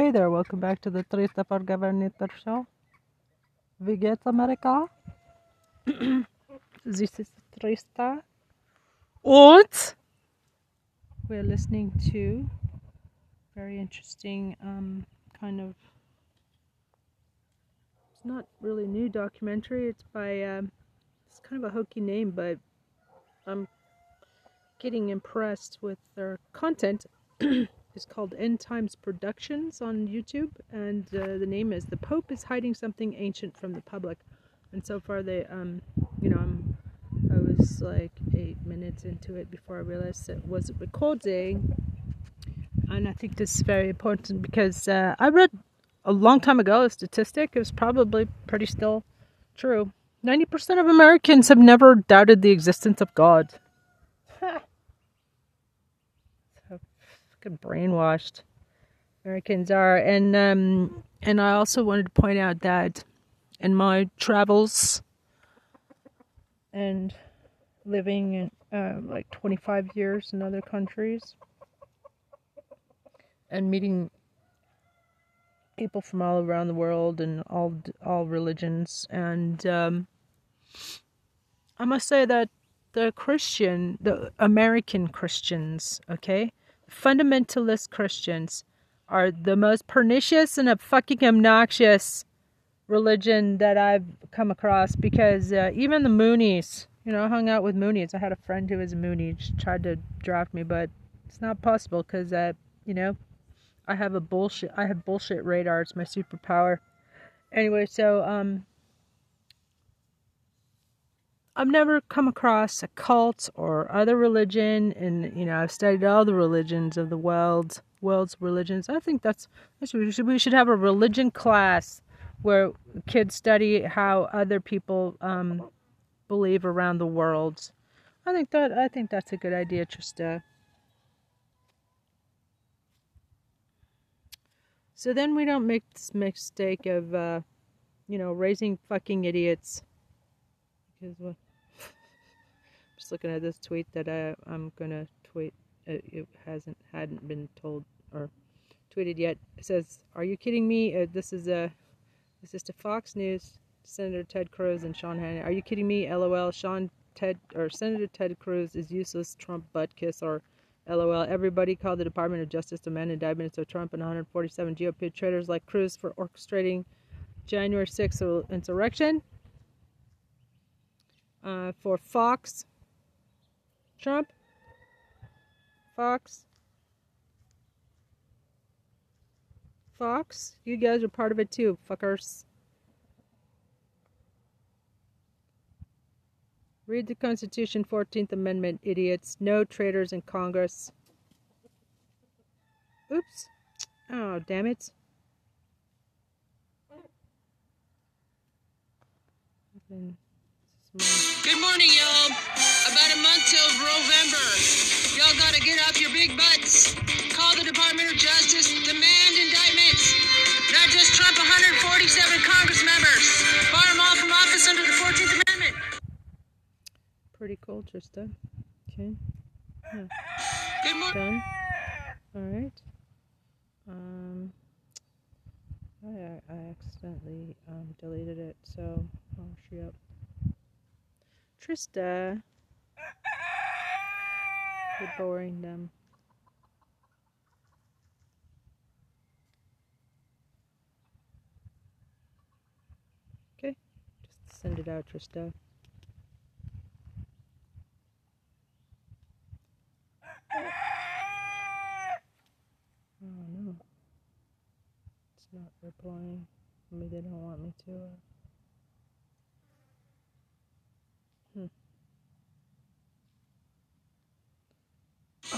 Hey there, welcome back to the Trista for Governor show. We get America. this is Trista. Und we're listening to very interesting um, kind of it's not really new documentary. It's by um, it's kind of a hokey name, but I'm getting impressed with their content. it's called End Times Productions on YouTube, and uh, the name is "The Pope is Hiding Something Ancient from the Public." And so far, they, um, you know, I'm, I was like eight minutes into it before I realized it wasn't recording. And I think this is very important because uh, I read a long time ago a statistic. It was probably pretty still true. Ninety percent of Americans have never doubted the existence of God. Fucking brainwashed Americans are. And um, and I also wanted to point out that in my travels and living in uh, like 25 years in other countries and meeting people from all around the world and all all religions and um, I must say that the Christian the American Christians okay fundamentalist Christians are the most pernicious and a fucking obnoxious religion that I've come across because uh, even the Moonies, you know, I hung out with Moonies. I had a friend who was a Moonie, she tried to draft me, but it's not possible because, uh, you know, I have a bullshit. I have bullshit radar. It's my superpower. Anyway, so um, I've never come across a cult or other religion, and you know I've studied all the religions of the world, world's religions. I think that's, we should we should have a religion class where kids study how other people um, believe around the world. I think that I think that's a good idea, Trista. So then we don't make this mistake of, uh, you know, raising fucking idiots. Because what? Looking at this tweet that I, I'm gonna tweet. It, it hasn't hadn't been told or tweeted yet. It says, "Are you kidding me? Uh, this is a this is to Fox News. Senator Ted Cruz and Sean Hannity. Are you kidding me? LOL. Sean Ted or Senator Ted Cruz is useless. Trump butt kiss or LOL. Everybody called the Department of Justice to demand indictments of Trump and 147 GOP traitors like Cruz for orchestrating January 6th insurrection. Uh, for Fox, Trump, Fox, Fox, you guys are part of it too, fuckers. Read the Constitution, 14th Amendment, idiots. No traitors in Congress. Oops. Oh, damn it. Good morning, y'all. About a month till November. Y'all gotta get off your big butts. Call the Department of Justice. Demand indictments. Not just Trump, 147 Congress members. Bar them all from office under the 14th Amendment pretty cool, Trista. Okay. Yeah. Good morning. All right. Um, I, I accidentally um, deleted it, so I'll she up. Trista. You're boring them. Okay. Just send it out, Trista. Oh no, it's not replying. Maybe they don't want me to. Uh...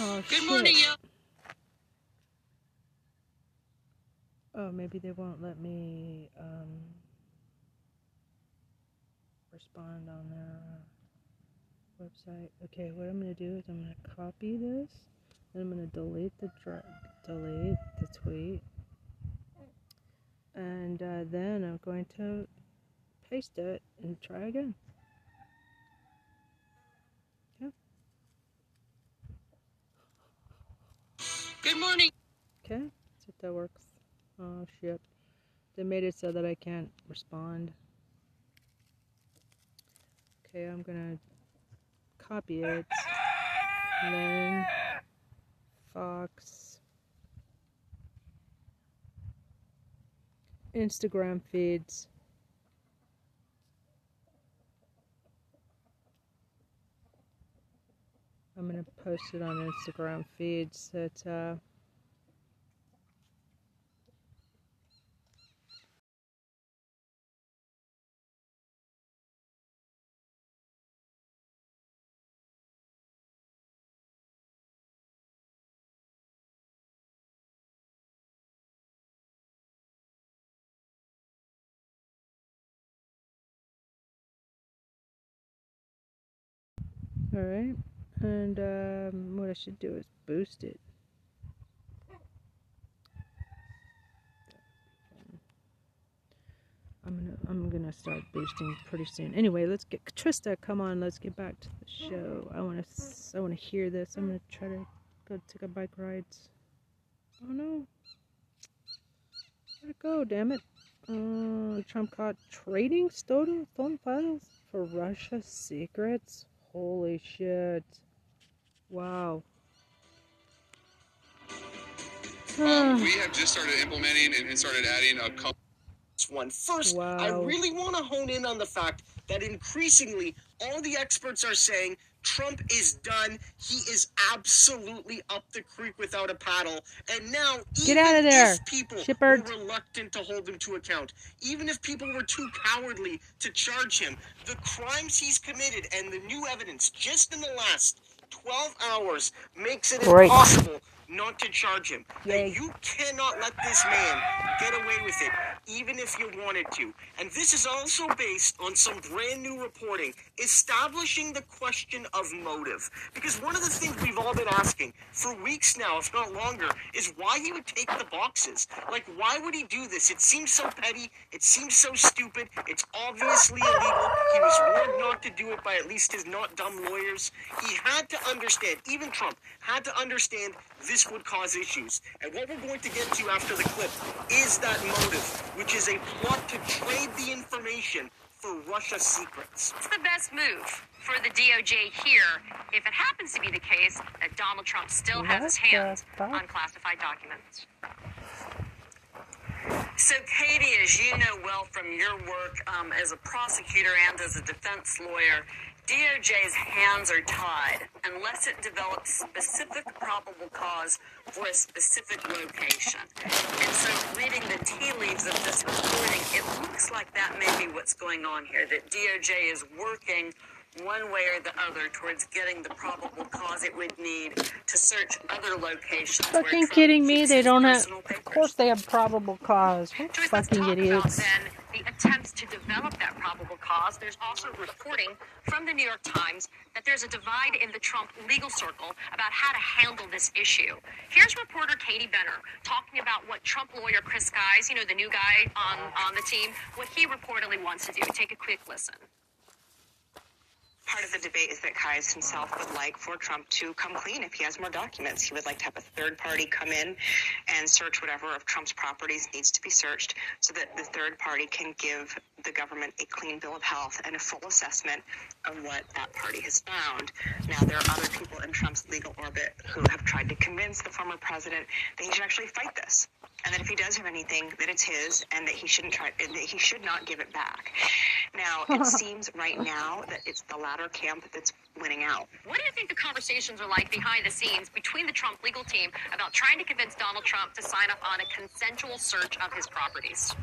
Oh, Good shit. morning, y'all. Oh, maybe they won't let me um, respond on their website. Okay, what I'm gonna do is I'm gonna copy this, and I'm gonna delete the delete the tweet, and uh, then I'm going to paste it and try again. Good morning. Okay, see if that works. Oh shit. They made it so that I can't respond. Okay, I'm gonna copy it. Then Fox Instagram feeds. I'm gonna post it on Instagram feeds that uh, Alright, and um, what I should do is boost it. I'm gonna I'm gonna start boosting pretty soon. Anyway, let's get Trista. Come on, let's get back to the show. I wanna I wanna hear this. I'm gonna try to go take a bike ride. Oh no, where'd it go? Damn it! Uh, Trump caught trading stolen phone files for Russia secrets. Holy shit! Wow. Um, we have just started implementing and started adding a couple. One first, Wow. I really want to hone in on the fact that increasingly all the experts are saying Trump is done. He is absolutely up the creek without a paddle. And now, Get even outta there, if people Shepard. were reluctant to hold him to account, even if people were too cowardly to charge him, the crimes he's committed and the new evidence just in the last 12 hours makes it Great. impossible not to charge him. Yay. And you cannot let this man get away with it, even if you wanted to. And this is also based on some brand new reporting establishing the question of motive. Because one of the things we've all been asking for weeks now, if not longer, is why he would take the boxes. Like, why would he do this? It seems so petty. It seems so stupid. It's obviously illegal. He was warned not to do it by at least his not dumb lawyers. He had to understand, even Trump had to understand this would cause issues. And what we're going to get to after the clip is that motive, which is a plot to trade the information for Russia secrets. What's the best move for the DOJ here if it happens to be the case that Donald Trump still has his hands on classified documents? So, Katie, as you know well from your work um, as a prosecutor and as a defense lawyer, DOJ's hands are tied unless it develops specific probable cause for a specific location. And so, reading the tea leaves of this reporting, it looks like that may be what's going on here, that DOJ is working one way or the other towards getting the probable cause it would need to search other locations. Fucking kidding me? They don't have. personal Of course, they have probable cause. What fucking idiots. about then the attempts to develop that probable cause. There's also reporting from the New York Times that there's a divide in the Trump legal circle about how to handle this issue. Here's reporter Katie Benner talking about what Trump lawyer Chris Kise, you know, the new guy on, on the team, what he reportedly wants to do. Take a quick listen. Part of the debate is that Kise himself would like for Trump to come clean if he has more documents. He would like to have a third party come in and search whatever of Trump's properties needs to be searched so that the third party can give the government a clean bill of health and a full assessment of what that party has found. Now, there are other people in Trump's legal orbit who have tried to convince the former president that he should actually fight this and that if he does have anything, that it's his and that he shouldn't try, and that he should not give it back. Now, it seems right now that it's the latter camp that's winning out. What do you think the conversations are like behind the scenes between the Trump legal team about trying to convince Donald Trump to sign up on a consensual search of his properties?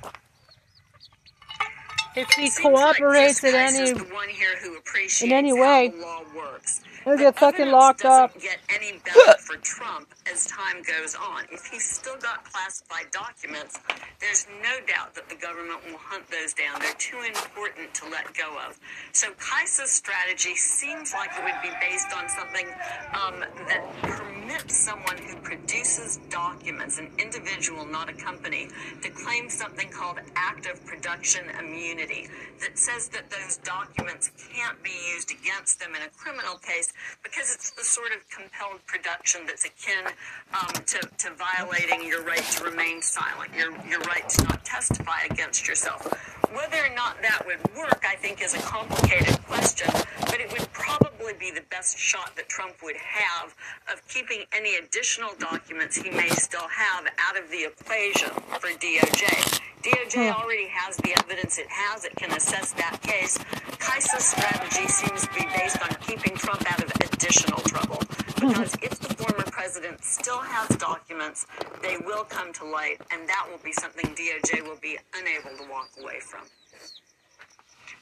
If he Seems like cooperates Chris in any, the one here who appreciates in any way, the law works. he'll get fucking locked up. Get any better for Trump as time goes on. If he's still got classified documents, there's no doubt that the government will hunt those down. They're too important to let go of. So Kise's strategy seems like it would be based on something um, that permits someone who produces documents, an individual, not a company, to claim something called active production immunity that says that those documents can't be used against them in a criminal case because it's the sort of compelled production that's akin um, to, to violating your right to remain silent, your, your right to not testify against yourself. Whether or not that would work, I think, is a complicated question, but it would probably be the best shot that Trump would have of keeping any additional documents he may still have out of the equation for DOJ. DOJ hmm. already has the evidence it has. It can assess that case. Kise's strategy seems to be based on keeping Trump out of additional trouble. Hmm. Because if the former president still has documents, they will come to light, and that will be something DOJ will be unable to walk away from.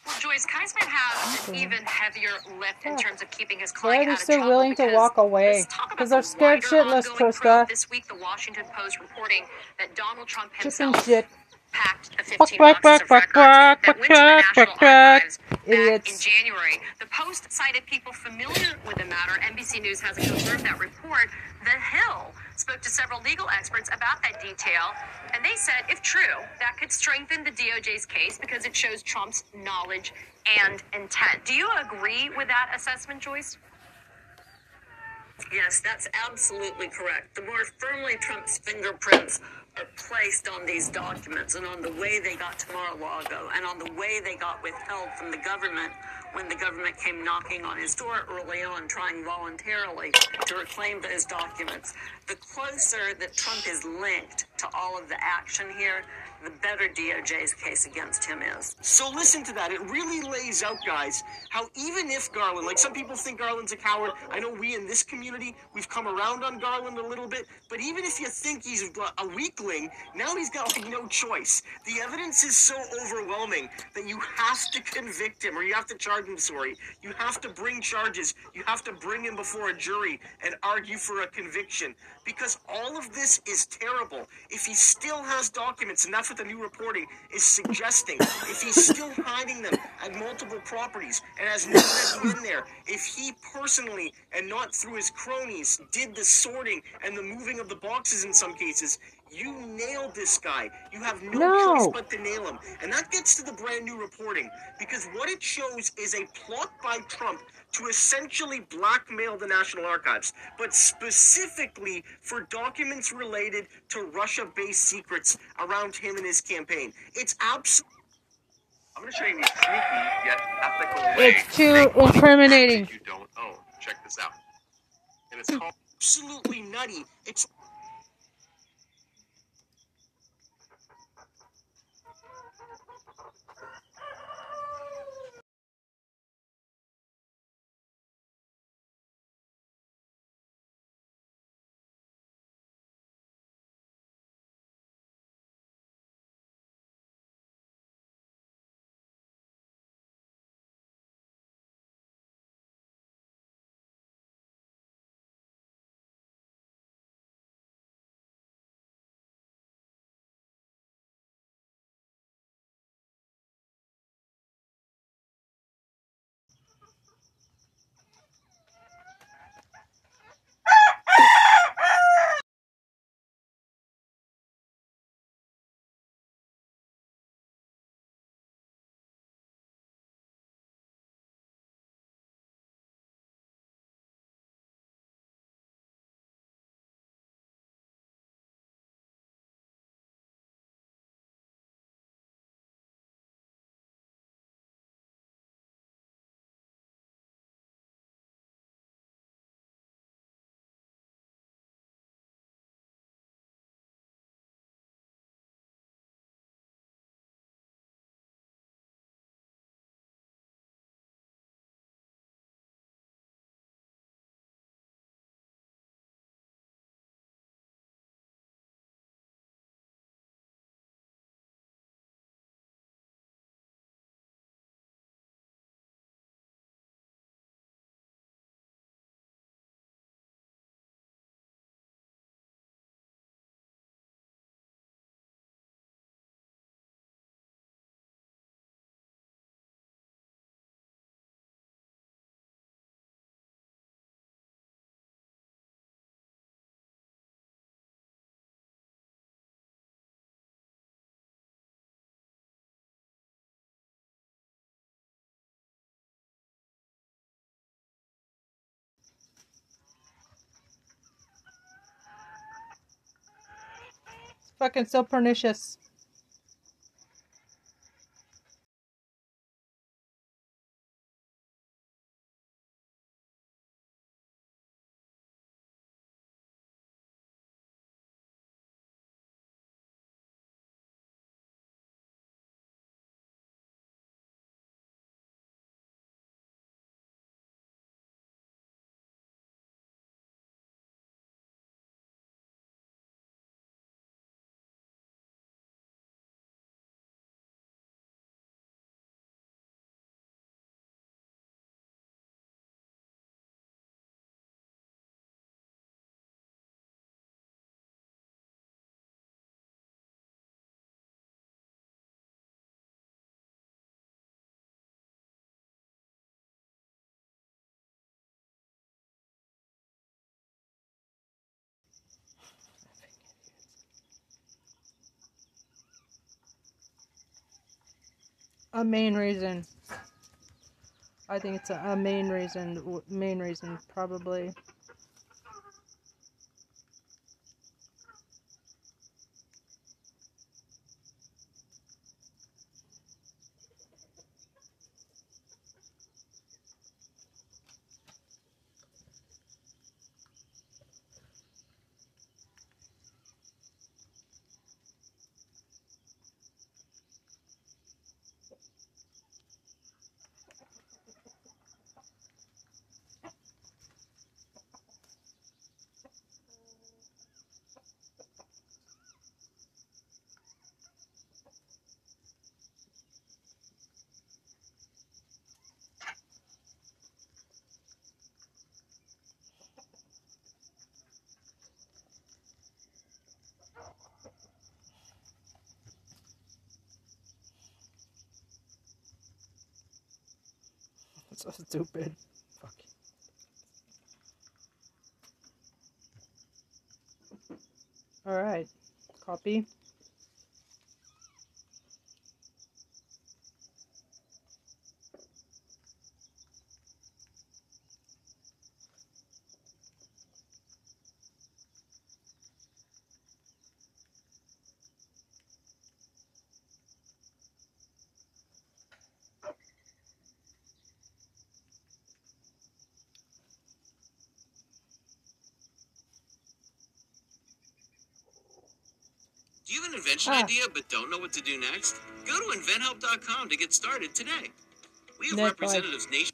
Well, Joyce, Kise has an even heavier lift in terms of keeping his Why are client they out of so trouble willing to walk away? let's talk about 'Cause they're scared shitless, probe This week, the Washington Post reporting that Donald Trump Chicken himself shit. packed the 15 Quack, boxes of records that went to the National. Archives back in January. The Post cited people familiar with the matter. NBC News hasn't confirmed that report. The Hill spoke to several legal experts about that detail, and they said, if true, that could strengthen the DOJ's case because it shows Trump's knowledge and intent. Do you agree with that assessment, Joyce? Yes, that's absolutely correct. The more firmly Trump's fingerprints are placed on these documents and on the way they got to Mar-a-Lago and on the way they got withheld from the government when the government came knocking on his door early on, trying voluntarily to reclaim those documents, the closer that Trump is linked to all of the action here, the better DOJ's case against him is. So listen to that. It really lays out, guys, how even if Garland, like some people think Garland's a coward, I know we in this community, we've come around on Garland a little bit, but even if you think he's a weakling, now he's got like no choice. The evidence is so overwhelming that you have to convict him, or you have to charge him, sorry. You have to bring charges. You have to bring him before a jury and argue for a conviction. Because all of this is terrible. If he still has documents, and that's what the new reporting is suggesting, if he's still hiding them at multiple properties and has nobody in there, if he personally and not through his cronies did the sorting and the moving of the boxes in some cases, you nailed this guy. You have no, No. choice but to nail him. And that gets to the brand new reporting because what it shows is a plot by Trump to essentially blackmail the National Archives, but specifically for documents related to Russia based secrets around him and his campaign. It's absolutely. I'm going to show you a sneaky yet ethical way It's too to incriminating. you don't own. Check this out. And it's hmm. absolutely nutty. It's fucking so pernicious. A main reason. I think it's a, a main reason. Main reason, probably. so stupid. Fuck. Alright. Copy. Do an Ah. idea but don't know what to do next? Go to inventhelp.com to get started today. We have Net representatives nation.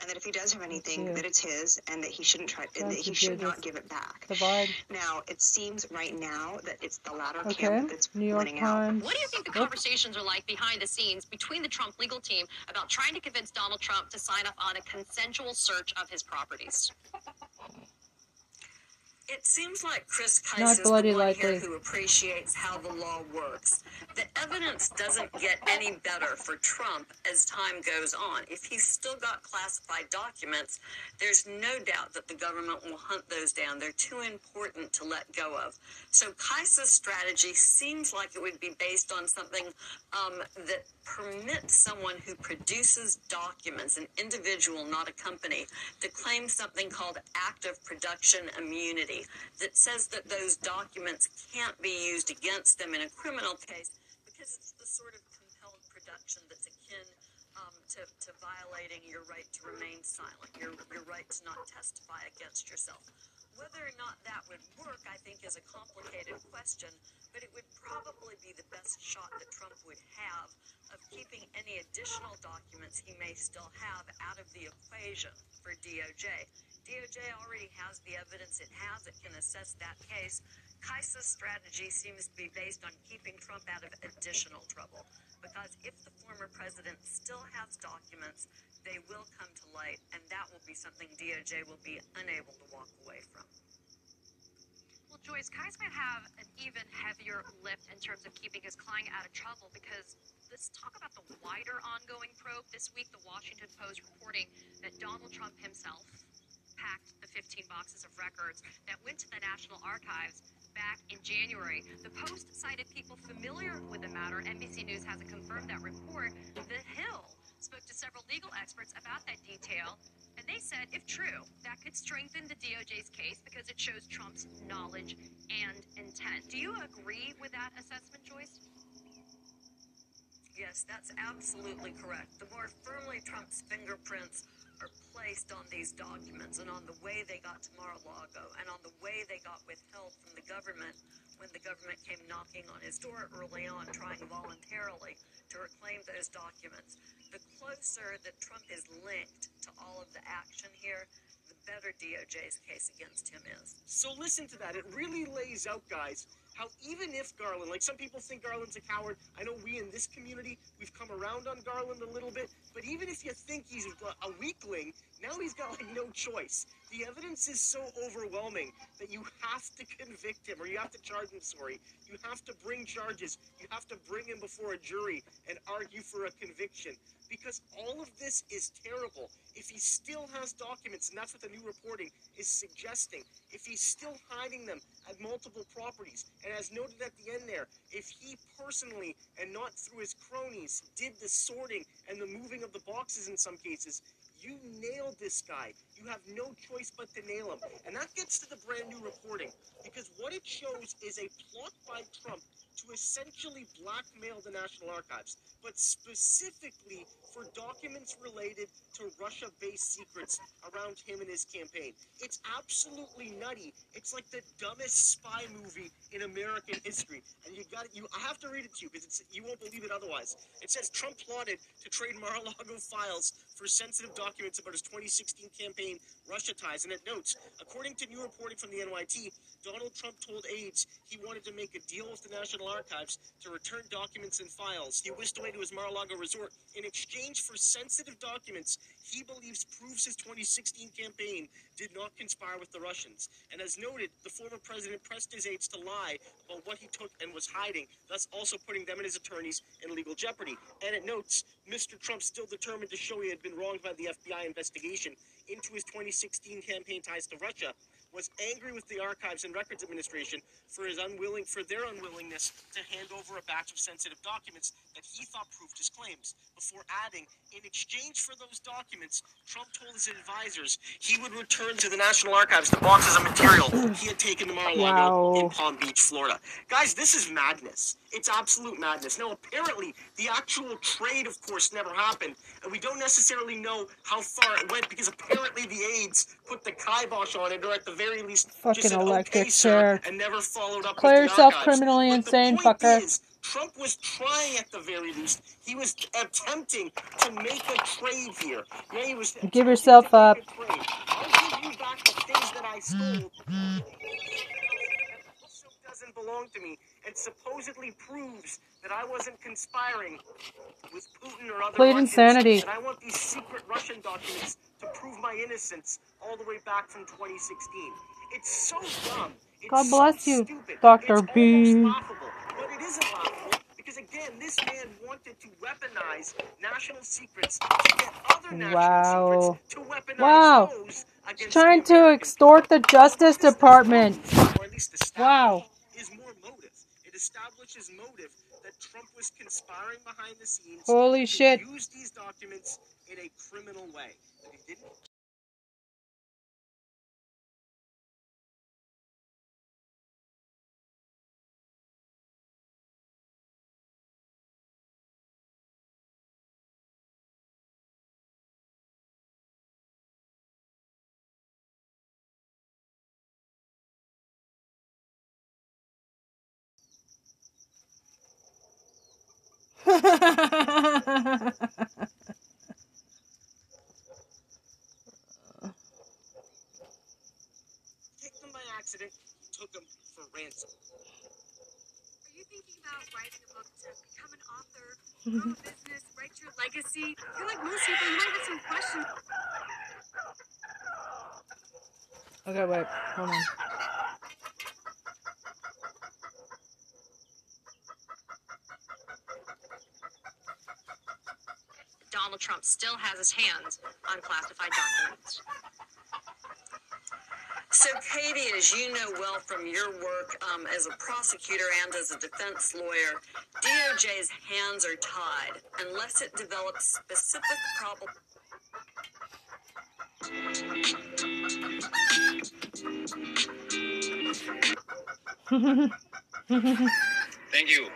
and that if he does have anything, Yeah. that it's his, and that he shouldn't try, and that he should not give it back. The vibe. Now it seems right now that it's the latter Okay. camp that's New York winning out. What do you think the conversations are like behind the scenes between the Trump legal team about trying to convince Donald Trump to sign up on a consensual search of his properties? It seems like Chris Kise Not is the one likely. here who appreciates how the law works. The evidence doesn't get any better for Trump as time goes on. If he's still got classified documents, there's no doubt that the government will hunt those down. They're too important to let go of. So Kise's strategy seems like it would be based on something um, that permits someone who produces documents, an individual, not a company, to claim something called active production immunity that says that those documents can't be used against them in a criminal case because it's the sort of compelled production that's akin um, to, to violating your right to remain silent, your, your right to not testify against yourself. Whether or not that would work, I think, is a complicated question, but it would probably be the best shot that Trump would have of keeping any additional documents he may still have out of the equation for DOJ. DOJ already has the evidence it has, it can assess that case. Kise's strategy seems to be based on keeping Trump out of additional trouble. Because if the former president still has documents, they will come to light, and that will be something DOJ will be unable to walk away from. Well, Joyce, Kise might have an even heavier lift in terms of keeping his client out of trouble because let's talk about the wider ongoing probe. This week, the Washington Post reporting that Donald Trump himself packed the 15 boxes of records that went to the National Archives back in January. The Post cited people familiar with the matter. NBC News hasn't confirmed that report. The Hill spoke to several legal experts about that detail, and they said, if true, that could strengthen the DOJ's case because it shows Trump's knowledge and intent. Do you agree with that assessment, Joyce? Yes, that's absolutely correct. The more firmly Trump's fingerprints are placed on these documents and on the way they got to Mar-a-Lago and on the way they got withheld from the government when the government came knocking on his door early on, trying voluntarily to reclaim those documents. The closer that Trump is linked to all of the action here, the better DOJ's case against him is. So listen to that. It really lays out, guys, how even if Garland, like some people think Garland's a coward, I know we in this community, we've come around on Garland a little bit, but even if you think he's a weakling, now he's got like no choice. The evidence is so overwhelming that you have to convict him, or you have to charge him, sorry. You have to bring charges. You have to bring him before a jury and argue for a conviction. Because all of this is terrible. If he still has documents, and that's what the new reporting is suggesting, if he's still hiding them at multiple properties, and as noted at the end there, if he personally and not through his cronies did the sorting and the moving of the boxes in some cases, you nailed this guy. You have no choice but to nail him. And that gets to the brand new reporting. Because what it shows is a plot by Trump to essentially blackmail the National Archives, but specifically for documents related to Russia based secrets around him and his campaign. It's absolutely nutty. It's like the dumbest spy movie in American history. And you got you I have to read it to you because you won't believe it otherwise. It says Trump plotted to trade Mar-a-Lago files for sensitive documents about his 2016 campaign Russia ties. And it notes, according to new reporting from the NYT, Donald Trump told aides he wanted to make a deal with the Archives to return documents and files he whisked away to his Mar-a-Lago resort in exchange for sensitive documents he believes proves his 2016 campaign did not conspire with the Russians. And as noted, the former president pressed his aides to lie about what he took and was hiding, thus also putting them and his attorneys in legal jeopardy. And it notes, Mr. Trump still determined to show he had been wronged by the FBI investigation into his 2016 campaign ties to Russia was angry with the Archives and Records Administration for his unwilling for their unwillingness to hand over a batch of sensitive documents that he thought proved his claims. Before adding, in exchange for those documents, Trump told his advisors he would return to the National Archives the boxes of material he had taken to Mar-a-Lago Wow. in Palm Beach, Florida. Guys, this is madness. It's absolute madness. Now, apparently, the actual trade, of course, never happened, and we don't necessarily know how far it went because apparently the aides put the kibosh on it, or at the very least, Fucking just said, electric okay, chair. and never followed up. The yourself criminally But insane, fucker. Is, Trump was trying at the very least. He was attempting to make a trade here. Yeah, he was. Give yourself up. to make a trade. I'll give you back the things that I stole. also doesn't belong to me and supposedly proves that I wasn't conspiring with Putin or other Plead Russians, insanity. And I want these secret Russian documents to prove my innocence all the way back from 2016. It's so dumb. It's God so bless you, stupid. Dr. It's B. laughable, but it isn't laughable because again, this man wanted to weaponize national secrets to get other national Wow. secrets to weaponize Wow. those He's against trying to extort the Justice Department. or at least establish, Wow. is more motive. It establishes motive that Trump was conspiring behind the scenes Holy to shit. use these documents in a criminal way. That he didn't take them by accident, took them for ransom. Are you thinking about writing a book to become an author, grow a business, write your legacy? I feel like most people, you might have some questions. Okay, wait. Hold on. Donald Trump still has his hands on classified documents. So, Katie, as you know well from your work um, as a prosecutor and as a defense lawyer, DOJ's hands are tied unless it develops specific probable Thank you.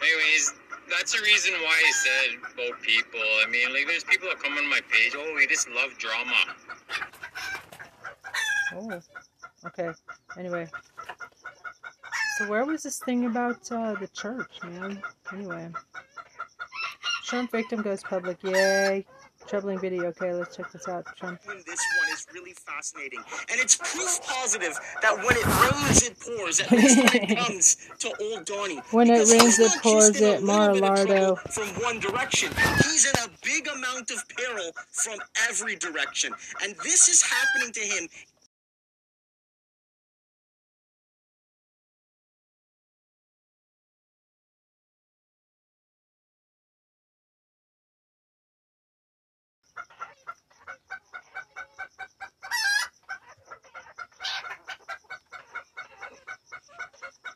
Anyways, that's the reason why I said both people. I mean, like, there's people that come on my page, oh, we just love drama. Oh, okay. Anyway, so where was this thing about uh, the church, man? Anyway, Trump victim goes public. Yay! Troubling video. Okay, let's check this out. Trump. This one is really fascinating, and it's proof positive that when it rains, it pours. At least when it comes to old Donnie. When it rains, it pours it. Mar-a-Lardo. From one direction, he's in a big amount of peril from every direction, and this is happening to him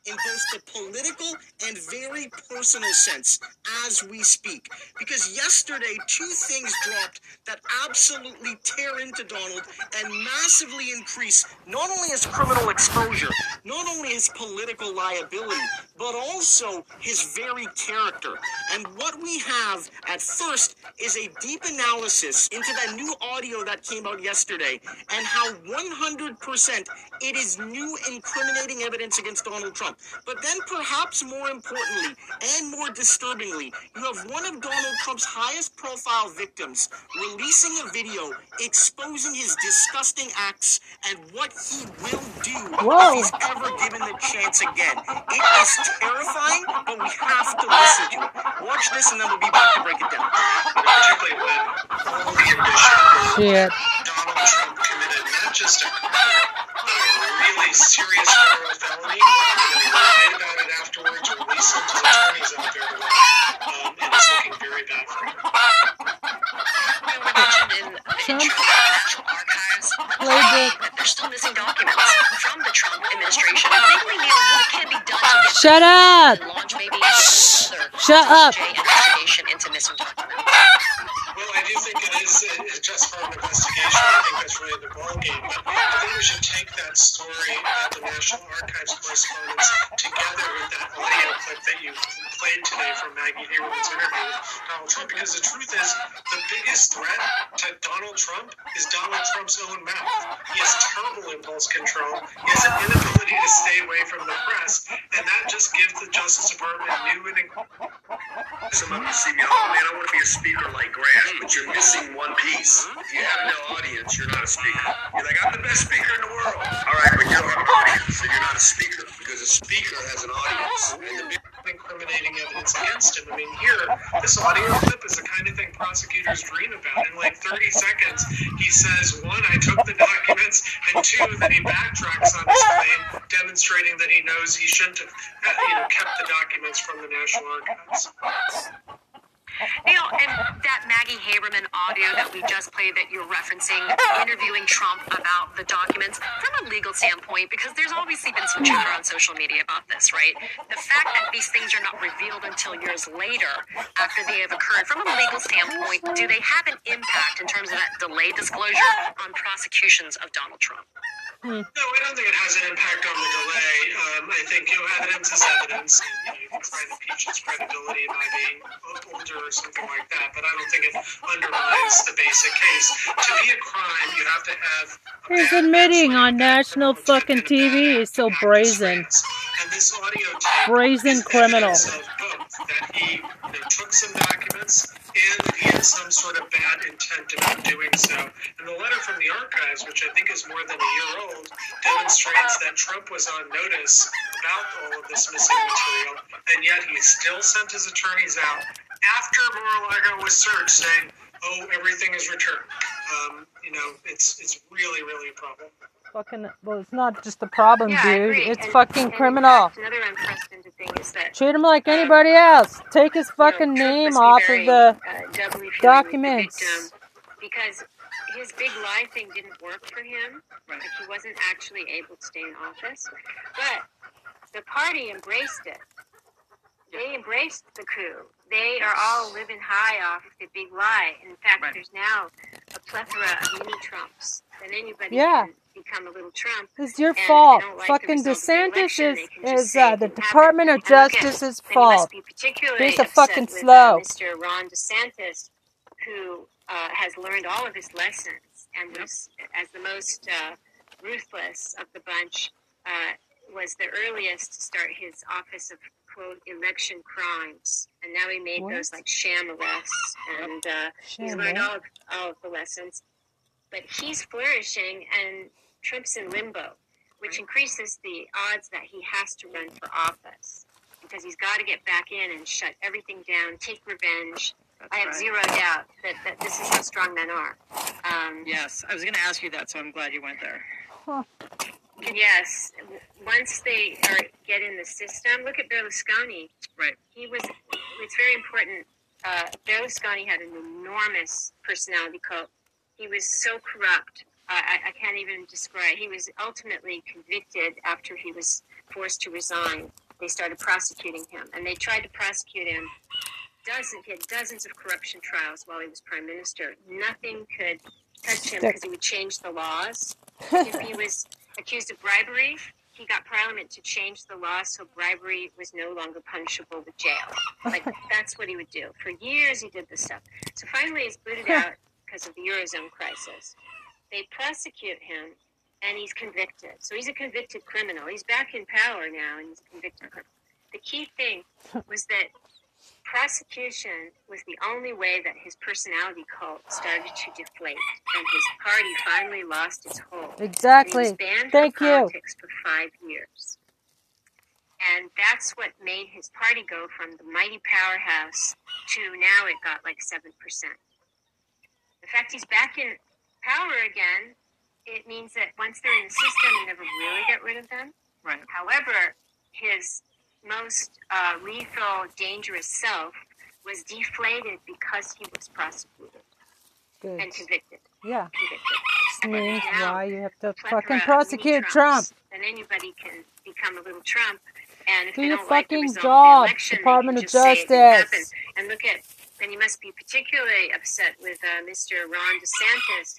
in both the political and very personal sense as we speak. Because yesterday, two things dropped that absolutely tear into Donald and massively increase not only his criminal exposure, not only his political liability, but also his very character. And what we have at first is a deep analysis into that new audio that came out yesterday and how 100% it is new incriminating evidence against Donald Trump. But then, perhaps more importantly and more disturbingly, you have one of Donald Trump's highest profile victims releasing a video exposing his disgusting acts and what he will do Whoa. if he's ever given the chance again. It is terrifying, but we have to listen to it. Watch this, and then we'll be back to break it down. particularly when all the addition Shit. Donald Trump committed not just a crime, but a really serious federal felony. Lied about it afterwards, released some to attorneys out there, um, and it's looking very bad for him. We mentioned in the Trump intro that the National Archives playbook. that still missing documents from the Trump administration. And legally, Neil, what can be done to get Shut up! and launch maybe another Shut up. DOJ investigation into missing documents? Well, I do think it is uh, just for an investigation. I think that's really the ballgame. I think we should take that story about the National Archives correspondence together with that audio clip that you played today from Maggie Haberman's interview with Donald Trump. Because the truth is, the biggest threat to Donald Trump is Donald Trump's own mouth. He has terrible impulse control. He has an inability to stay away from the press, and that just gives the Justice Department new and Some of you see me, oh man, I want to be a speaker like Grant, but you're missing one piece. If you have no audience, you're not a speaker. You're like, I'm the best speaker in the world. All right, but you don't have an audience, so you're not a speaker because a speaker has an audience. Incriminating evidence against him. I mean, here, this audio clip is the kind of thing prosecutors dream about. In like 30 seconds, he says, one, I took the documents, and two, that he backtracks on his claim, demonstrating that he knows he shouldn't have, uh, you know, kept the documents from the National Archives. Neil, and that Maggie Haberman audio that we just played that you're referencing, interviewing Trump about the documents, from a legal standpoint, because there's obviously been some chatter on social media about this, right? The fact that these things are not revealed until years later after they have occurred, from a legal standpoint, do they have an impact in terms of that delayed disclosure on prosecutions of Donald Trump? No, I don't think it has an impact on the delay. Um, I think you know, evidence is evidence. And, you, know, you can try and impeach its credibility by being older or something like that, but I don't think it undermines the basic case. To be a crime, you have to have. He's admitting on national fucking and a bad TV. He's so brazen. And this audio tape Brazen criminal. that he you know, took some documents and that he had some sort of bad intent about doing so. And the letter from the archives, which I think is more than a year old, demonstrates that Trump was on notice about all of this missing material, and yet he still sent his attorneys out after Mar-a-Lago was searched, saying, "Oh, everything is returned." Um, you know, it's it's really really a problem. Fucking, well, it's not just a problem, Yeah, dude. It's And- fucking and criminal. fact, Another unprecedented thing is that Treat him like anybody else. Take his fucking Trump name off very, of the uh, doubly feeling like the documents. because his big lie thing didn't work for him. Like he wasn't actually able to stay in office. But the party embraced it. They embraced the coup. They are all living high off the big lie. In fact, there's now a plethora of mini Trumps, then anybody Yeah. can become a little Trump. It's your and if they fault. like Fucking result the DeSantis is they can just is uh, the didn't Department of happen. And look at- Justice's then fault. be particularly He's a upset fucking with, slow. Uh, Mr. Ron DeSantis, who uh, has learned all of his lessons and was, as the most uh, ruthless of the bunch, uh, was the earliest to start his office of quote election crimes, and now he made What? those like sham arrests, and uh, he's Sham learned all of all of the lessons. But he's flourishing, and Trump's in limbo, which increases the odds that he has to run for office because he's got to get back in and shut everything down, take revenge. I have right. zero doubt that, that this is how strong men are. Um, Yes, I was going to ask you that, so I'm glad you went there. Yes, once they are get in the system, look at Berlusconi. Right. He was. It's very important. Uh, Berlusconi had an enormous personality cult. He was so corrupt. Uh, I, I can't even describe. He was ultimately convicted after he was forced to resign. They started prosecuting him, and they tried to prosecute him. Dozens, he had dozens of corruption trials while he was prime minister. Nothing could touch him because he would change the laws. if he was accused of bribery, he got Parliament to change the law so bribery was no longer punishable with jail. Like that's what he would do. For years he did this stuff. So finally he's booted out because of the Eurozone crisis. They prosecute him and he's convicted. So he's a convicted criminal. He's back in power now and he's a convicted criminal. The key thing was that prosecution was the only way that his personality cult started to deflate and his party finally lost its hold. And he Exactly. was banned Thank from you. politics for five years. And that's what made his party go from the mighty powerhouse to now it got like 7%. The fact he's back in power again, it means that once they're in the system, you never really get rid of them. Right. However, his most uh, lethal, dangerous self was deflated because he was prosecuted Good. and convicted. Yeah. Convicted. This means why you have to fucking prosecute Trump. Then anybody can become a little Trump. And if Do your don't like the fucking result job, of the Department of can just say it didn't Justice. And look at, then you must be particularly upset with uh, Mr. Ron DeSantis,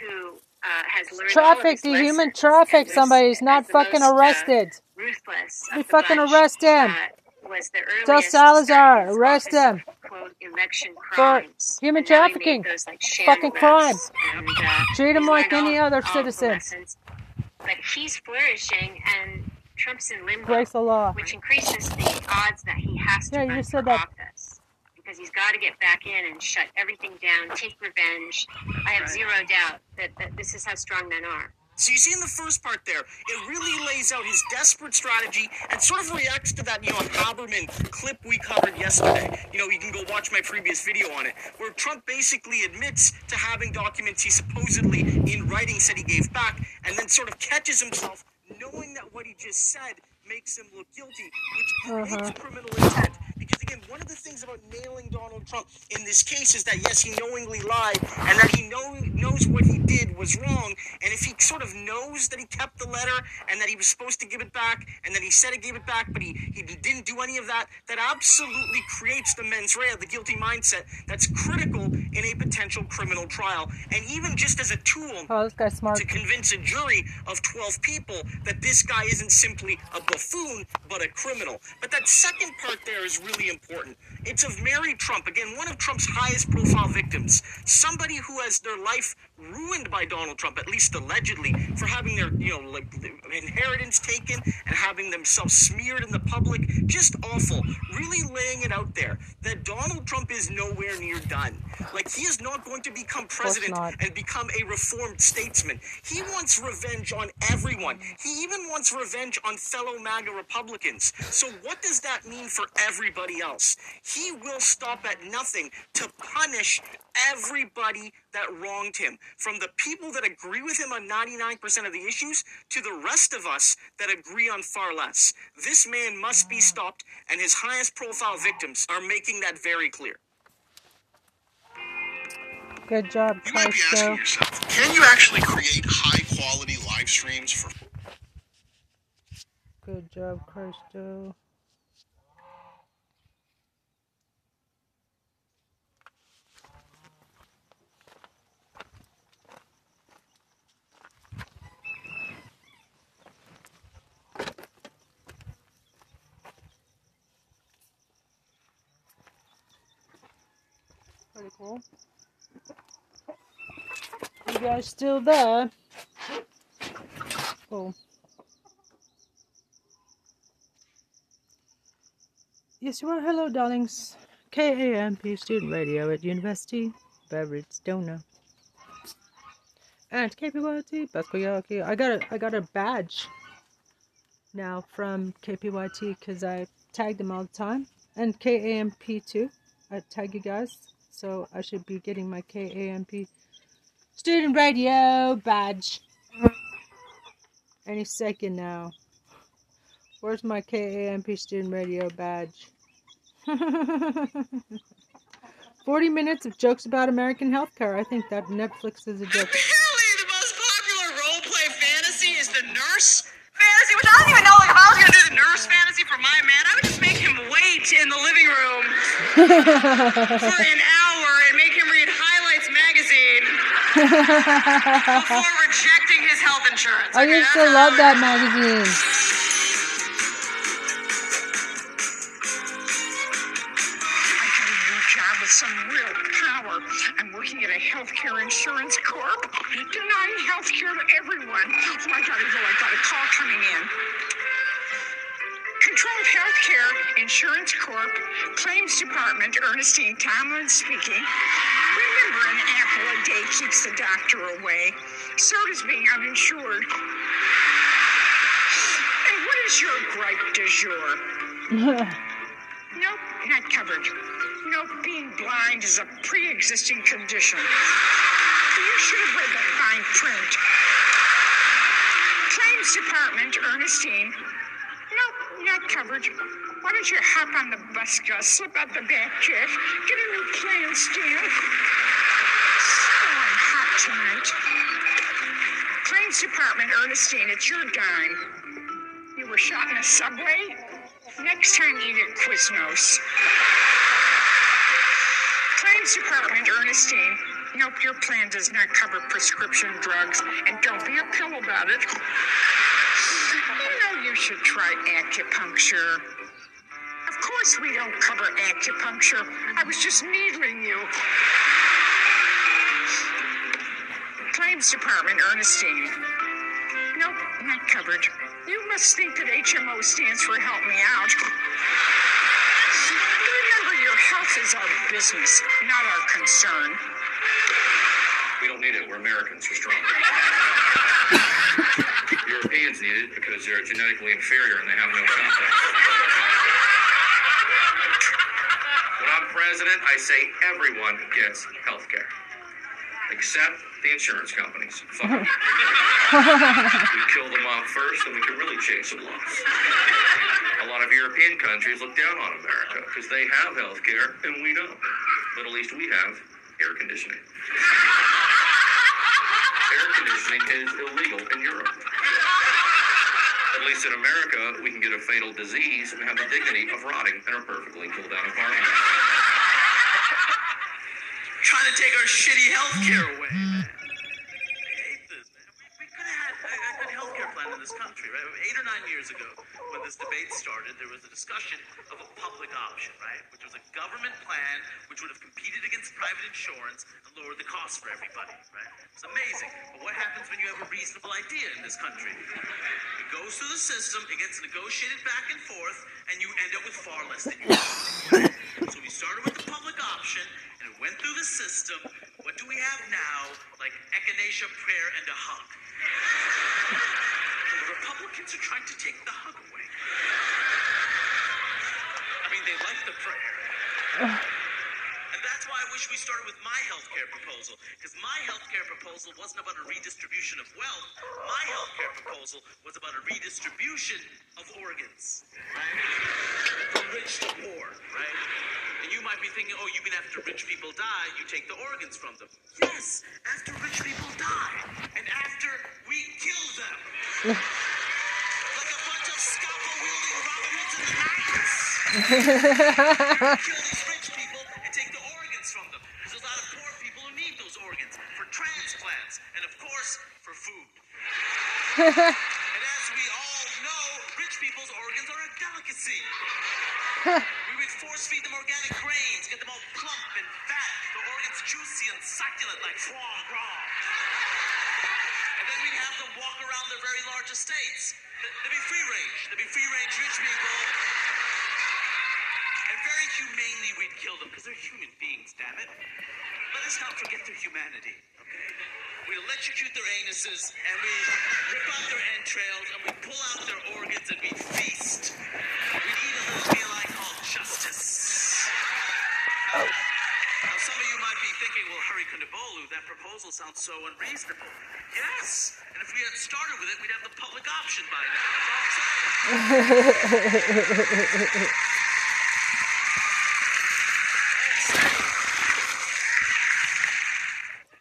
who uh, has learned all Traffic, the human traffic and was somebody. He's not fucking most, uh, arrested. ruthless. We fucking bunch, arrest him. Uh, was the earliest Salazar, arrest office him quote, election for human And now he made trafficking. those, like, Fucking crime. And, uh, Treat him like any all- other all citizen. But he's flourishing, and Trump's in limbo, Breaks the law. which increases the odds that he has to Yeah, you run for said that. office because he's got to get back in and shut everything down, take revenge. I have zero doubt that, that this is how strong men are. So you see in the first part there, it really lays out his desperate strategy and sort of reacts to that, you know, Haberman clip we covered yesterday. You know, you can go watch my previous video on it, where Trump basically admits to having documents he supposedly in writing said he gave back, and then sort of catches himself knowing that what he just said makes him look guilty, which creates Uh-huh. criminal intent. Because again, one of the things about nailing Donald Trump in this case is that yes, he knowingly lied, and that he know, knows what he did was wrong. And if he sort of knows that he kept the letter and that he was supposed to give it back, and that he said he gave it back, but he, he didn't do any of that, that absolutely creates the mens rea, the guilty mindset that's critical in a potential criminal trial. And even just as a tool Oh, this guy's smart. to convince a jury of 12 people that this guy isn't simply a buffoon, but a criminal. But that second part there is really important. It's of Mary Trump, again, one of Trump's highest profile victims. Somebody who has their life ruined by Donald Trump, at least allegedly, for having their, you know, like inheritance taken and having themselves smeared in the public. Just awful. Really laying it out there that Donald Trump is nowhere near done. Like, he is not going to become president and become a reformed statesman. He wants revenge on everyone. He even wants revenge on fellow MAGA Republicans. So, what does that mean for everybody else? He will stop at nothing to punish everybody that wronged him, from the people that agree with him on 99% of the issues to the rest of us that agree on far less. This man must be stopped, and his highest profile victims are making that very clear. Good job, You might be asking yourself, can you actually create high quality live streams for Good job, Christ Joe. cool. You guys still there? Oh. Yes, you are. Hello, darlings. KAMP Student Radio at University Beverage Stoner. And KPYT Baskoyaki. I got a I got a badge now from KPYT because I tag them all the time. And KAMP too. I tag you guys. So I should be getting my KAMP Student Radio badge any second now. Where's my KAMP Student Radio badge? 40 minutes of jokes about American healthcare. I think that Netflix is a joke. Apparently, the most popular roleplay fantasy is the nurse fantasy, which I don't even know. Like, if I was gonna do the nurse fantasy for my man, I would just make him wait in the living room for an hour and make him read Highlights magazine before rejecting his health insurance. I Okay, used to love that magazine. I got a new job with some real power. I'm working at a healthcare insurance corp, denying healthcare to everyone. Oh, I gotta go. I got a call coming in. Controlled Healthcare Insurance Corp, Claims Department, Ernestine Tomlin speaking. Remember, an apple a day keeps the doctor away. So does being uninsured. And what is your gripe du jour? Nope, not covered. Nope, being blind is a pre-existing condition. You should have read the fine print. Claims Department, Ernestine. Not covered. Why don't you hop on the bus, Gus, slip out the back jet, get a new plan Stan. Oh, I'm hot tonight. Claims Department, Ernestine, it's your dime. You were shot in a subway? Next time eat at Quiznos. Claims Department, Ernestine. Nope, your plan does not cover prescription drugs, and don't be a pill about it. You should try acupuncture. Of course we don't cover acupuncture. I was just needling you. Claims Department, Ernestine. Nope, not covered. You must think that HMO stands for Help Me Out. Remember, your health is our business, not our concern. We don't need it. We're Americans. We're strong. Europeans need it because they're genetically inferior and they have no context. When I'm president, I say everyone gets health care. Except the insurance companies. Fuck 'em. we kill them off first, and we can really chase them off. A lot of European countries look down on America because they have health care and we don't. But at least we have air conditioning. Air conditioning is illegal in Europe. At least in America, we can get a fatal disease and have the dignity of rotting in a perfectly cool down apartment. Trying to take our shitty health care away, man. I hate this, man. We, we could have had a, a good health care plan in this country, right? Eight or nine years ago, when this debate started, there was a discussion of a public option, right? Which was a government plan which would have competed against private insurance and lowered the cost for everybody, right? It's amazing. But what happens when you have a reasonable idea in this country? It goes through the system, it gets negotiated back and forth, and you end up with far less than you want. So we started with the public option, and it went through the system. What do we have now? Like echinacea prayer and a hug. The Republicans are trying to take the hug away. I mean, they like the prayer. And that's why I wish we started with my healthcare proposal. Because my healthcare proposal wasn't about a redistribution of wealth. My healthcare proposal was about a redistribution of organs. Right? From rich to poor, right? And you might be thinking, oh, you mean after rich people die, you take the organs from them. Yes, after rich people die. And after we kill them. kill these rich people and take the organs from them. There's a lot of poor people who need those organs for transplants and, of course, for food. and as we all know, rich people's organs are a delicacy. we would force feed them organic grains, get them all plump and fat, the organs juicy and succulent like foie gras. And then we'd have them walk around their very large estates. Th- They'd be free range. They'd be free range rich people. And very humanely we'd kill them because they're human beings, damn it. Let us not forget their humanity, okay? We electrocute their anuses and we rip out their entrails and we pull out their organs and we feast. We'd eat a little meal I call justice. Now, some of you might be thinking, well, Hari Kondabolu, that proposal sounds so unreasonable. Yes, and if we had started with it, we'd have the public option by now. That's all I'm saying.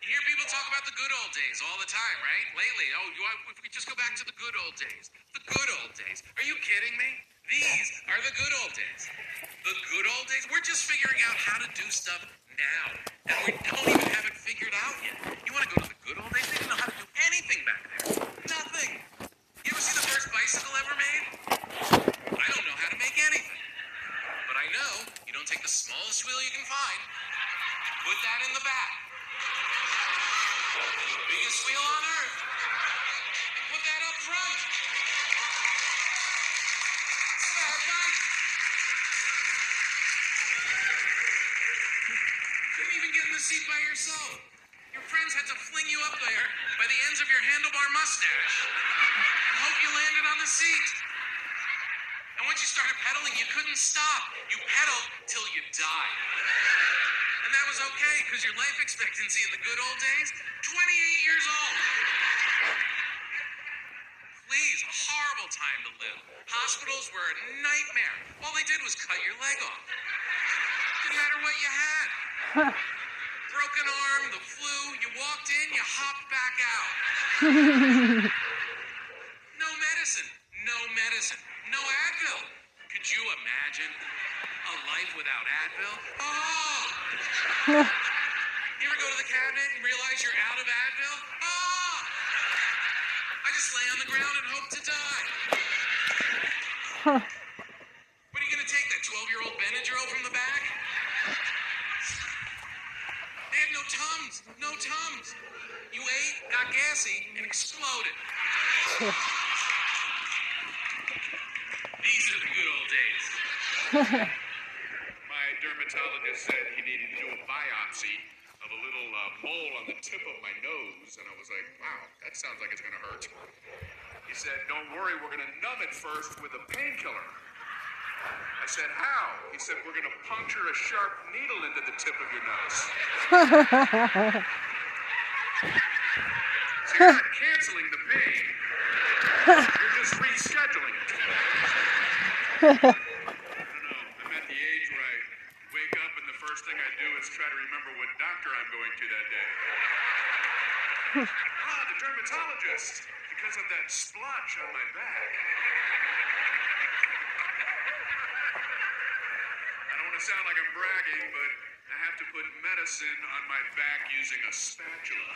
You hear people talk about the good old days all the time, right? Lately, oh, you, if we just go back to the good old days. The good old days. Are you kidding me? These are the good old days. The good old days? We're just figuring out how to do stuff now. And we don't even have it figured out yet. You want to go to the good old days? They didn't know how to do anything back there. Nothing. You ever see the first bicycle ever made? I don't know how to make anything. But I know you don't take the smallest wheel you can find, put that in the back. The biggest wheel on earth. Mustache and hope you landed on the seat. And once you started pedaling, you couldn't stop. You pedaled till you died. And that was okay, because your life expectancy in the good old days, 28 years old. Please, a horrible time to live. Hospitals were a nightmare. All they did was cut your leg off. Didn't matter what you had. Broken arm, the flu, you walked in, you hopped back out. No medicine. No medicine. No Advil. Could you imagine a life without Advil? Oh! You ever go to the cabinet and realize you're out of Advil? Ah! I just lay on the ground and hope to die. What No Tums. You ate, got gassy, and exploded. These are the good old days. My dermatologist said he needed to do a biopsy of a little uh, mole on the tip of my nose, and I was like, wow, that sounds like it's going to hurt. He said, don't worry, we're going to numb it first with a painkiller. I said, how? He said, we're going to puncture a sharp needle into the tip of your nose. So you're not canceling the pain, you're just rescheduling it. I don't know. I'm at the age where I wake up and the first thing I do is try to remember what doctor I'm going to that day. ah, the dermatologist, because of that splotch on my back. I don't want to sound like I'm bragging, but I have to put medicine on my back using a spatula.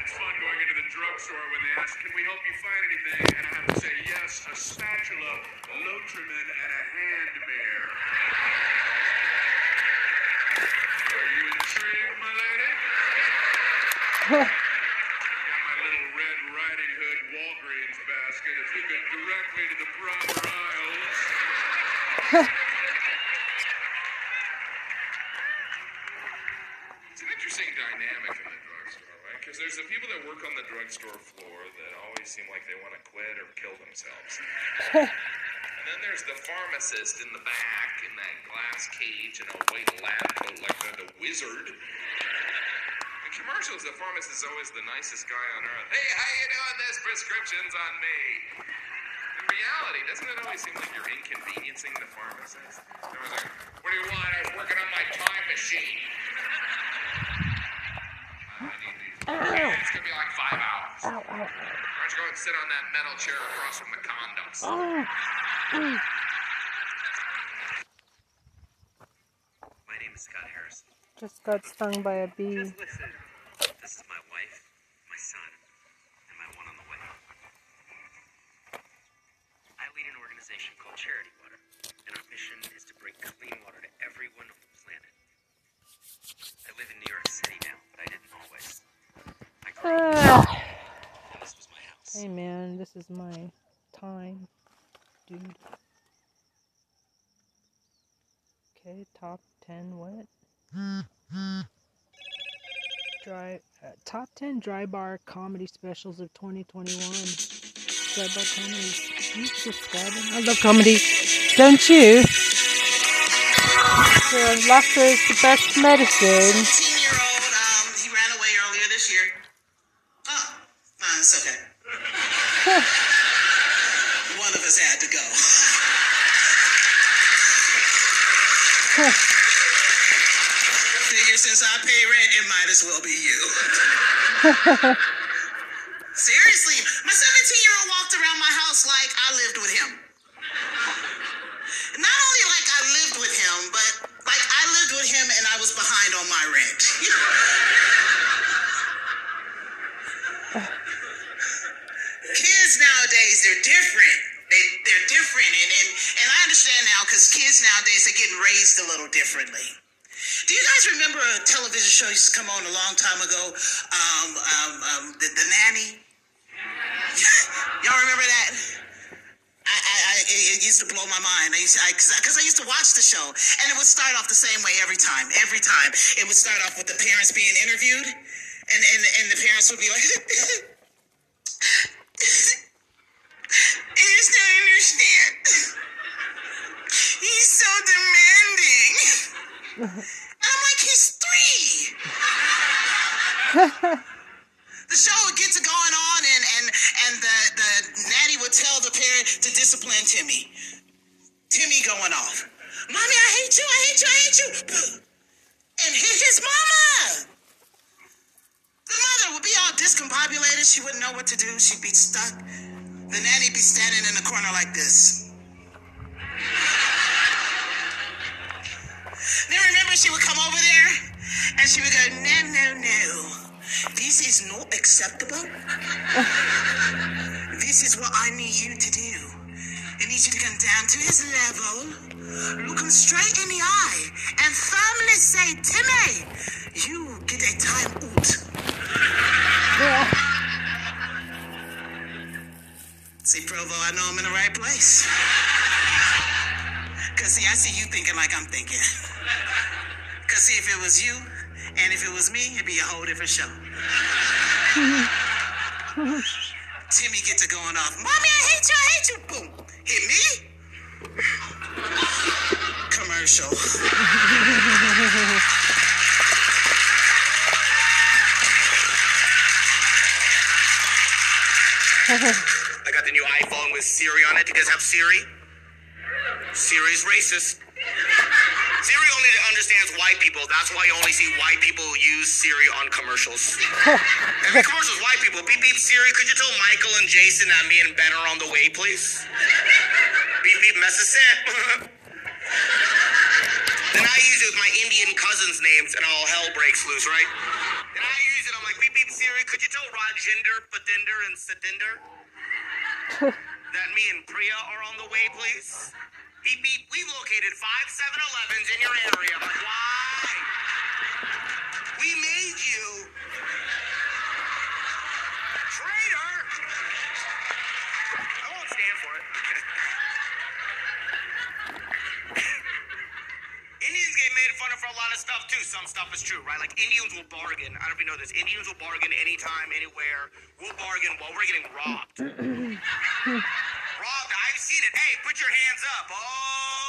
It's fun going into the drugstore when they ask, can we help you find anything? And I have to say, yes, a spatula, Lotrimin, and a hand mirror. Are you intrigued, my lady? pharmacist in the back in that glass cage in a white lab coat like the, the wizard. In commercials, the pharmacist is always the nicest guy on earth. Hey, how you doing? This prescription's on me. In reality, doesn't it always seem like you're inconveniencing the pharmacist? Like, what do you want? I was working on my time machine. Yeah, it's gonna be like five hours. Why don't you go and sit on that metal chair across from the condoms? Oh, mm. My name is Scott Harrison. Just got stung by a bee. Just listen. This is my wife, my son, and my one on the way. I lead an organization called Charity Water, and our mission is to bring clean water to everyone on the planet. I live in New York City now, but I didn't always. I grew up and this was my house. Hey man, this is my time, dude. Okay, top 10 what? Dry uh, top 10 dry bar comedy specials of 2021. Dry bar comedies. You subscribing? I love comedy. Don't you? Laughter is the best medicine. Seriously, my 17 year old walked around my house like I lived with him. Not only like I lived with him, but like I lived with him and I was behind on my rent. kids nowadays, they're different. They, they're different. And, and, and I understand now because kids nowadays are getting raised a little differently. You guys remember a television show used to come on a long time ago? Um, um, um, the, the Nanny? Y'all remember that? I, I, I, it used to blow my mind. I used, I, cause, I- I used to watch the show, and it would start off the same way every time. Every time, it would start off with the parents being interviewed, and and, and the parents would be like, "I just don't understand. He's so demanding." the show would get to going on and and and the the nanny would tell the parent to discipline Timmy. Timmy going off. Mommy, I hate you, I hate you, I hate you. And hit his mama. The mother would be all discombobulated. She wouldn't know what to do. She'd be stuck. The nanny be standing in the corner like this. Then remember she would come over there and she would go, no, no, no. This is not acceptable. this is what I need you to do. I need you to come down to his level, look him straight in the eye, and firmly say, Timmy, you get a time out. See, Provo, I know I'm in the right place. Because, see, I see you thinking like I'm thinking. Because, see, if it was you and if it was me, it'd be a whole different show. Timmy gets to going off. Mommy, I hate you, I hate you. Boom. Hit me. Commercial. I got the new iPhone with Siri on it. You guys have Siri? Siri's racist. Siri only understands white people. That's why you only see white people use Siri on commercials. Every commercial's white people. Beep beep Siri, could you tell Michael and Jason that me and Ben are on the way, please? Beep beep message sent. then I use it with my Indian cousins' names, and all hell breaks loose, right? Then I use it. I'm like, beep beep Siri, could you tell Rajinder, Patinder, and Satinder that me and Priya are on the way, please? Beep beep. We've located five 7-Elevens in your area. Why? We made you. Traitor. I won't stand for it. Indians get made fun of for a lot of stuff too. Some stuff is true, right? Like Indians will bargain. I don't know if you know this. Indians will bargain anytime, anywhere. We'll bargain while we're getting robbed. robbed. your hands up.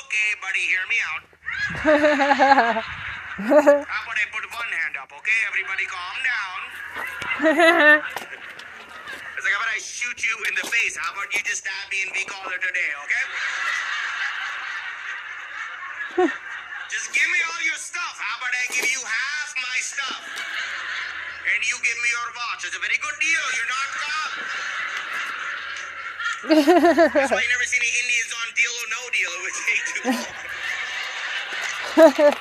Okay, buddy, hear me out. How about I put one hand up, okay? Everybody calm down. It's like, how about I shoot you in the face? How about you just stab me and it a day, okay? just give me all your stuff. How about I give you half my stuff? And you give me your watch. It's a very good deal. You're not cop. That's why you never see any would take too long.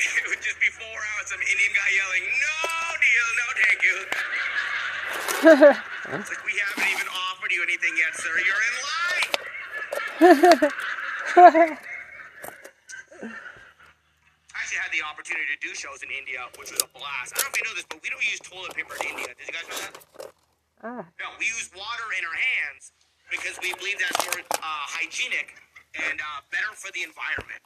it would just be four hours. Some Indian guy yelling, "No deal." deal. No, thank you. It's like we haven't even offered you anything yet, sir. You're in line. I actually had the opportunity to do shows in India, which was a blast. I don't know if you know this, but we don't use toilet paper in India. Did you guys know that? ah. No, we use water in our hands because we believe that's more uh, hygienic and uh, better for the environment.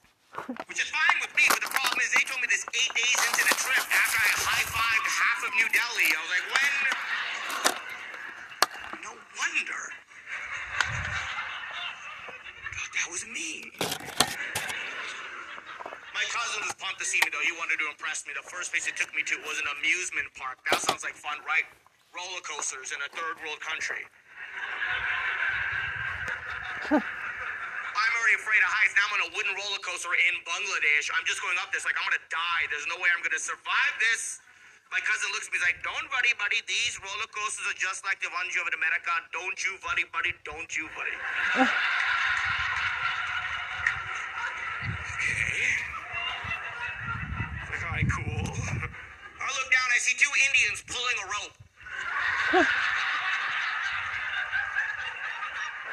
Which is fine with me, but the problem is they told me this eight days into the trip after I high-fived half of New Delhi. I was like, when? No wonder. God, that was me. My cousin was pumped to see me, though. He wanted to impress me. The first place it took me to was an amusement park. That sounds like fun, right? Roller coasters in a third world country. Afraid of heights. Now I'm on a wooden roller coaster in Bangladesh. I'm just going up this like I'm gonna die. There's no way I'm gonna survive this. My cousin looks at me, he's like, Don't worry, buddy. These roller coasters are just like the ones you have in America. Don't you worry, buddy. Don't you worry. okay. Like, all right, cool. I look down, I see two Indians pulling a rope.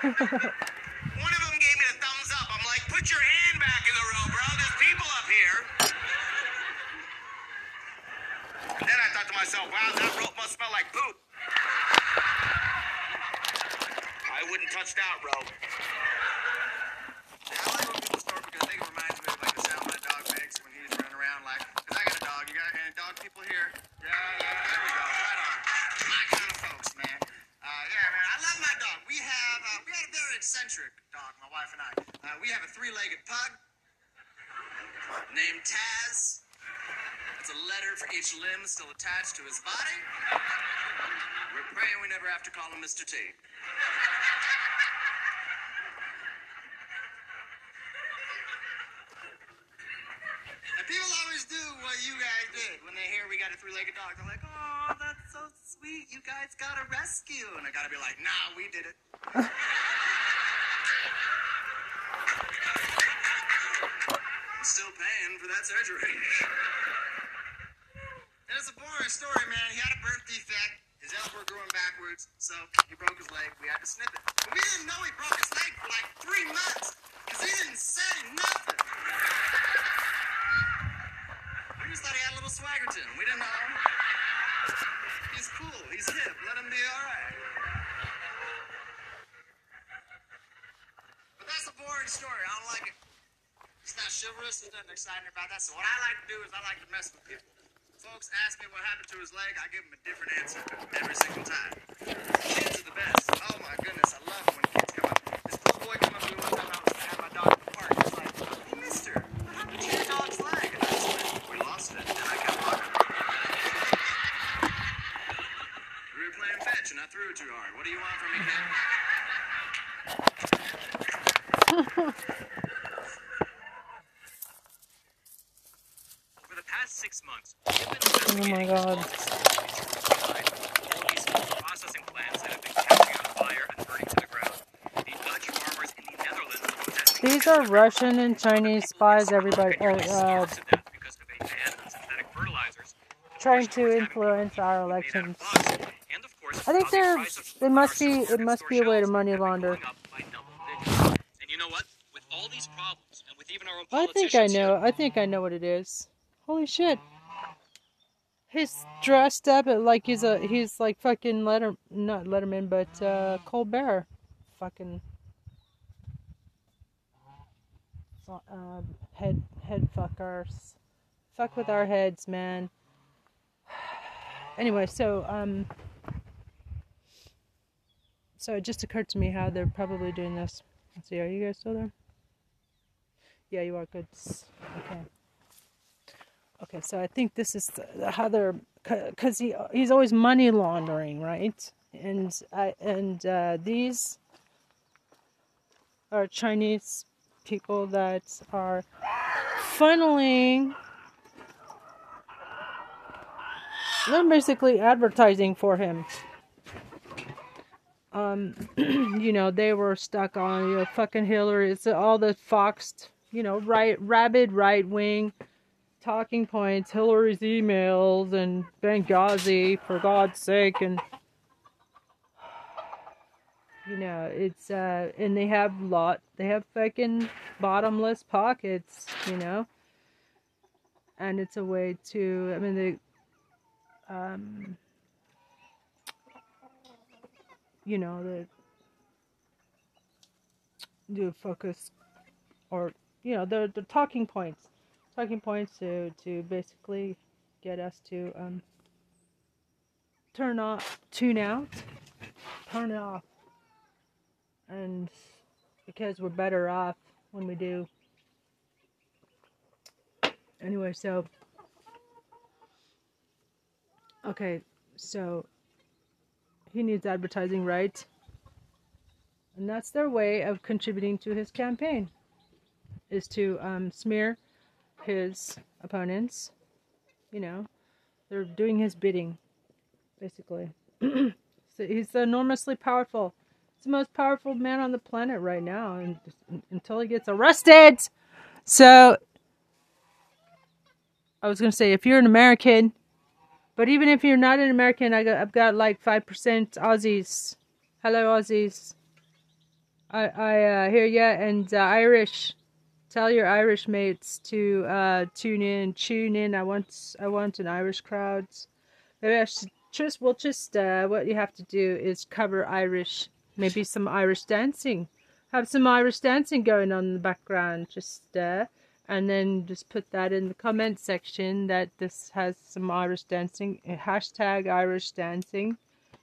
One of them gave me the thumbs up. I'm like, put your hand back in the rope, bro. There's people up here. And then I thought to myself, wow, that rope must smell like poop. I wouldn't touch that rope. I when people snort because I think it reminds me of like the sound my dog makes when he's running around. Like, cause I got a dog. You got any dog people here? Yeah, yeah. There we go. Right on. My kind of folks, man. Uh, yeah, man. I love my dog. We have uh, we had a very eccentric dog, my wife and I. Uh, we have a three-legged pug named Taz. It's a letter for each limb still attached to his body. We're praying we never have to call him Mr. T. And people always do what you guys did when they hear we got a three-legged dog. They're like, "Oh, that's so sweet. You guys got a rescue." And I gotta be like, "Nah, we did it." I'm still paying for that surgery. And it's a boring story, man. He had a birth defect. His elbow growing backwards, so he broke his leg. We had to snip it. But we didn't know he broke his leg for like three months because he didn't say nothing. We just thought he had a little swagger to him. We didn't know. Let him be all right. But that's a boring story. I don't like it. It's not chivalrous. There's nothing exciting about that. So what I like to do is I like to mess with people. Folks ask me what happened to his leg. I give them a different answer every single time. Kids are the best. Oh my goodness, I love it when kids come up. This little boy came up to me one time. I was at my dog at the park. He's like, "Hey, Mister, what happened to your dog's leg?" And I just went, "We lost it." And I kept walking. We were playing fetch, and I threw it too hard. What do you want from me, kid? Over the past six months, Oh my god. all these processing plants that have been catching on fire and burning to the ground. The Dutch farmers in the Netherlands protesting These Russian and Chinese spies, everybody. Uh, uh, trying to influence our elections. I think they're. It must be. It must be a way to money launder. I think I know. I think I know what it is. Holy shit! He's dressed up like he's a. He's like fucking Letter. Not Letterman, but uh, Colbert. Fucking. Uh, head head fuckers. Fuck with our heads, man. Anyway, so um. So it just occurred to me how they're probably doing this. Let's see, are you guys still there? Yeah, you are good. Okay. Okay, so I think this is how they're because he he's always money laundering, right? And I and uh, these are Chinese people that are funneling. They're basically advertising for him. Um, you know, they were stuck on you know fucking Hillary. It's all the foxed, you know, right, rabid right wing talking points, Hillary's emails, and Benghazi, for God's sake, and you know, it's uh, and they have lot, they have fucking bottomless pockets, you know, and it's a way to, I mean, they, um, you know, the do focus or you know the the talking points talking points to to basically get us to um turn off tune out turn it off and because we're better off when we do. Anyway so okay so he needs advertising right and that's their way of contributing to his campaign is to um, smear his opponents you know. They're doing his bidding basically. So he's enormously powerful he's the most powerful man on the planet right now and until he gets arrested so i was going to say if you're an american but even if you're not an american I got, i've got like 5% aussies hello aussies I I uh, hear ya and uh, Irish. Tell your Irish mates to uh, tune in, tune in. I want I want an Irish crowd. Maybe I should just well just uh, what you have to do is cover Irish, maybe some Irish dancing. Have some Irish dancing going on in the background, just uh, and then just put that in the comment section that this has some Irish dancing hashtag Irish dancing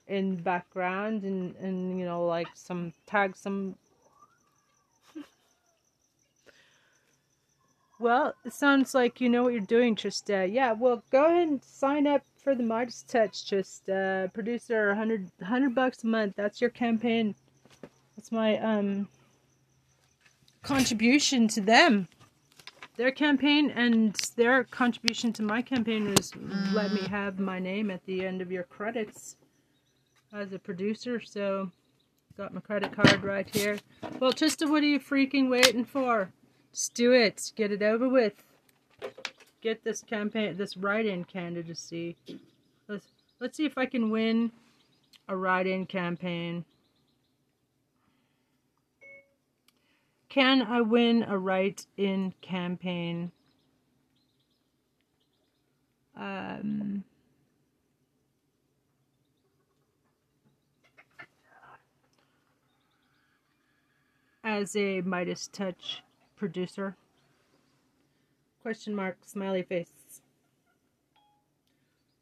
in background and and you know like some tag some. Well it sounds like you know what you're doing uh yeah well go ahead and sign up for the Midas Touch just uh producer 100 100 bucks a month that's your campaign that's my um contribution to them their campaign and their contribution to my campaign was let me have my name at the end of your credits as a producer, so got my credit card right here. Well, Trista, what are you freaking waiting for? Just do it. Get it over with. Get this campaign, this write-in candidacy. Let's let's see if I can win a write-in campaign. Can I win a write-in campaign? Um. as a Midas Touch producer? Question mark, smiley face.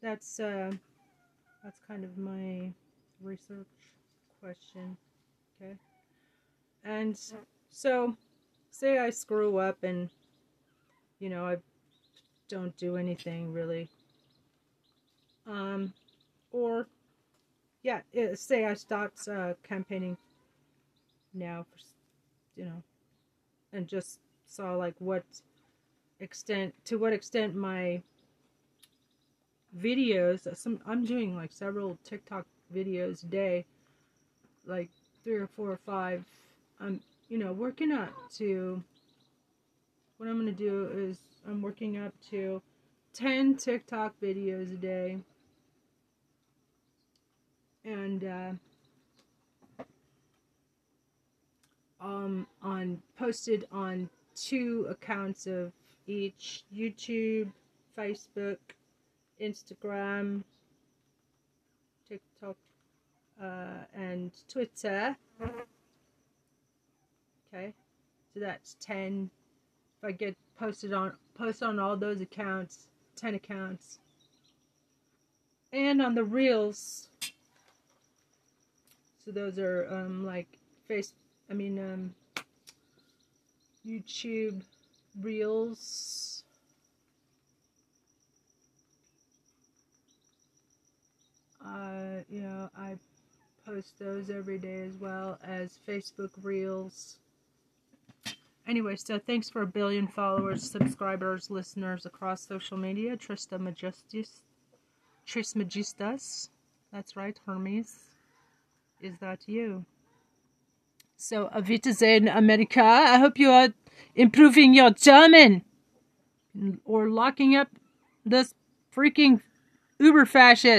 That's uh, that's kind of my research question. Okay, and so say I screw up and you know I don't do anything really. Um, or yeah, it, say I stopped uh, campaigning now for you know, and just saw like what extent, to what extent my videos, some, I'm doing like several TikTok videos a day, like three or four or five. I'm, you know, working up to, what I'm going to do is I'm working up to 10 TikTok videos a day. And, uh, um, on posted on two accounts of each YouTube, Facebook, Instagram, TikTok, uh, and Twitter. Okay, so that's ten. If I get posted on post on all those accounts, ten accounts, and on the reels. So those are um, like face I mean, um, YouTube Reels. Uh, you know, I post those every day as well as Facebook Reels. Anyway, so thanks for a billion followers, subscribers, listeners across social media. Trista Majestis. Tris Magistas. That's right, Hermes. Is that you? So, auf Wiedersehen, America. I hope you are improving your German. or locking up this freaking uber fascist.